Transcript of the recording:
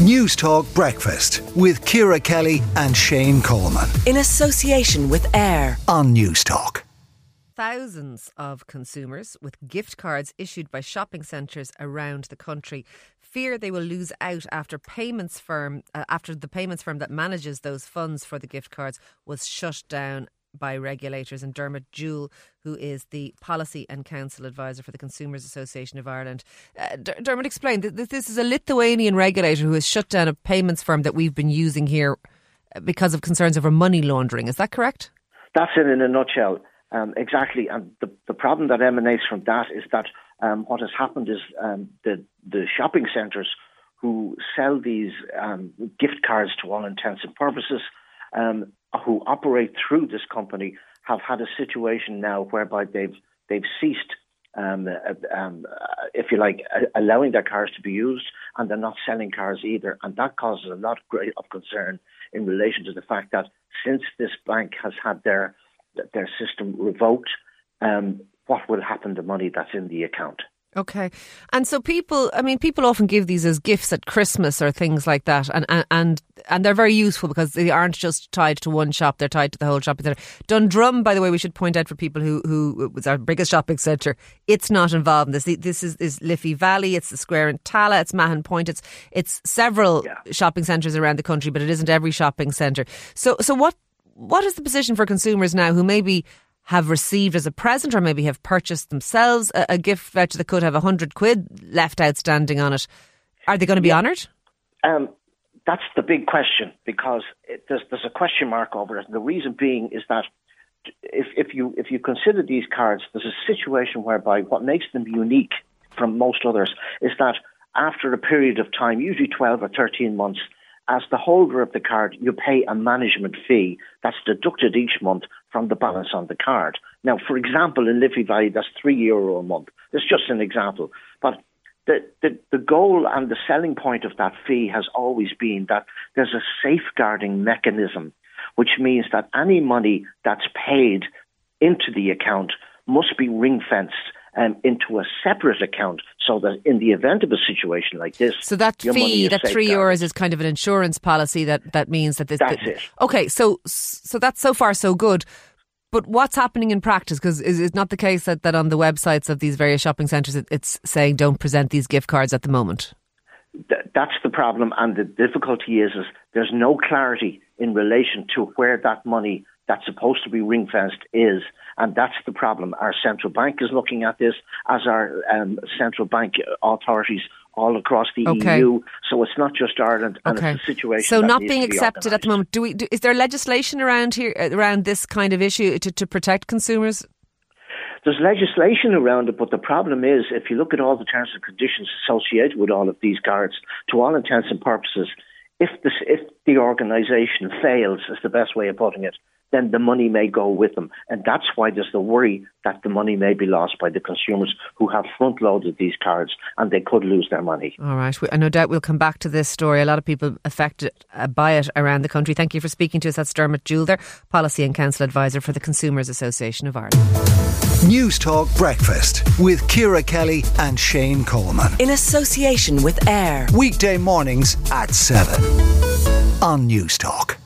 News Talk Breakfast with Ciara Kelly and Shane Coleman. In association with AIR on News Talk. Thousands of consumers with gift cards issued by shopping centres around the country fear they will lose out after payments firm uh, after the payments firm that manages those funds for the gift cards was shut down by regulators. And Dermot Jewell, who is the Policy and Council Advisor for the Consumers Association of Ireland. Uh, Dermot, explain that this is a Lithuanian regulator who has shut down a payments firm that we've been using here uh, because of concerns over money laundering. Is that correct? That's it in a nutshell. Um, exactly. And the, the problem that emanates from that is that um, what has happened is um, the, the shopping centres who sell these um, gift cards to all intents and purposes um, who operate through this company have had a situation now whereby they've they've ceased, um, uh, um, uh, if you like, allowing their cars to be used, and they're not selling cars either, and that causes a lot of concern in relation to the fact that since this bank has had their their system revoked, um, what will happen to money that's in the account? Okay. And so people, I mean, people often give these as gifts at Christmas or things like that. And, and, and they're very useful because they aren't just tied to one shop, they're tied to the whole shopping centre. Dundrum, by the way, we should point out for people who, who was our biggest shopping centre, it's not involved in this. This is, is Liffey Valley, it's the Square in Tallaght, it's Mahon Point, it's, it's several yeah. shopping centres around the country, but it isn't every shopping centre. So, so what, what is the position for consumers now who maybe have received as a present or maybe have purchased themselves a, a gift voucher that could have a hundred quid left outstanding on it. Are they going to be yeah. honoured? Um, that's the big question because it, there's, there's a question mark over it. And the reason being is that if, if you if you consider these cards, there's a situation whereby what makes them unique from most others is that after a period of time, usually 12 or 13 months, as the holder of the card, you pay a management fee that's deducted each month from the balance on the card. Now, for example, in Liffey Valley, that's three euro a month. That's just an example. But the, the, the goal and the selling point of that fee has always been that there's a safeguarding mechanism, which means that any money that's paid into the account must be ring fenced um, into a separate account so that in the event of a situation like this. So that fee, that three euros is kind of an insurance policy that, that means that this. That's it. Okay, so, so that's so far so good. But what's happening in practice? Because is it not the case that, that on the websites of these various shopping centres it, it's saying don't present these gift cards at the moment? Th- that's the problem, and the difficulty is, is there's no clarity in relation to where that money that's supposed to be ring fenced is. And that's the problem. Our central bank is looking at this, as our um, central bank authorities all across the okay. EU. So it's not just Ireland, and okay. it's a situation. So not being accepted at the moment. Do we? Do, is there legislation around here uh, around this kind of issue to, to protect consumers? There's legislation around it, but the problem is, if you look at all the terms and conditions associated with all of these cards, to all intents and purposes, if the if the organisation fails, is the best way of putting it, then the money may go with them. And that's why there's the worry that the money may be lost by the consumers who have front loaded these cards and they could lose their money. All right. I no doubt we'll come back to this story. A lot of people affected uh, by it around the country. Thank you for speaking to us. That's Dermot Jewell, Policy and Council Advisor for the Consumers Association of Ireland. News Talk Breakfast with Ciara Kelly and Shane Coleman. In association with AIR. Weekday mornings at 7 on News Talk.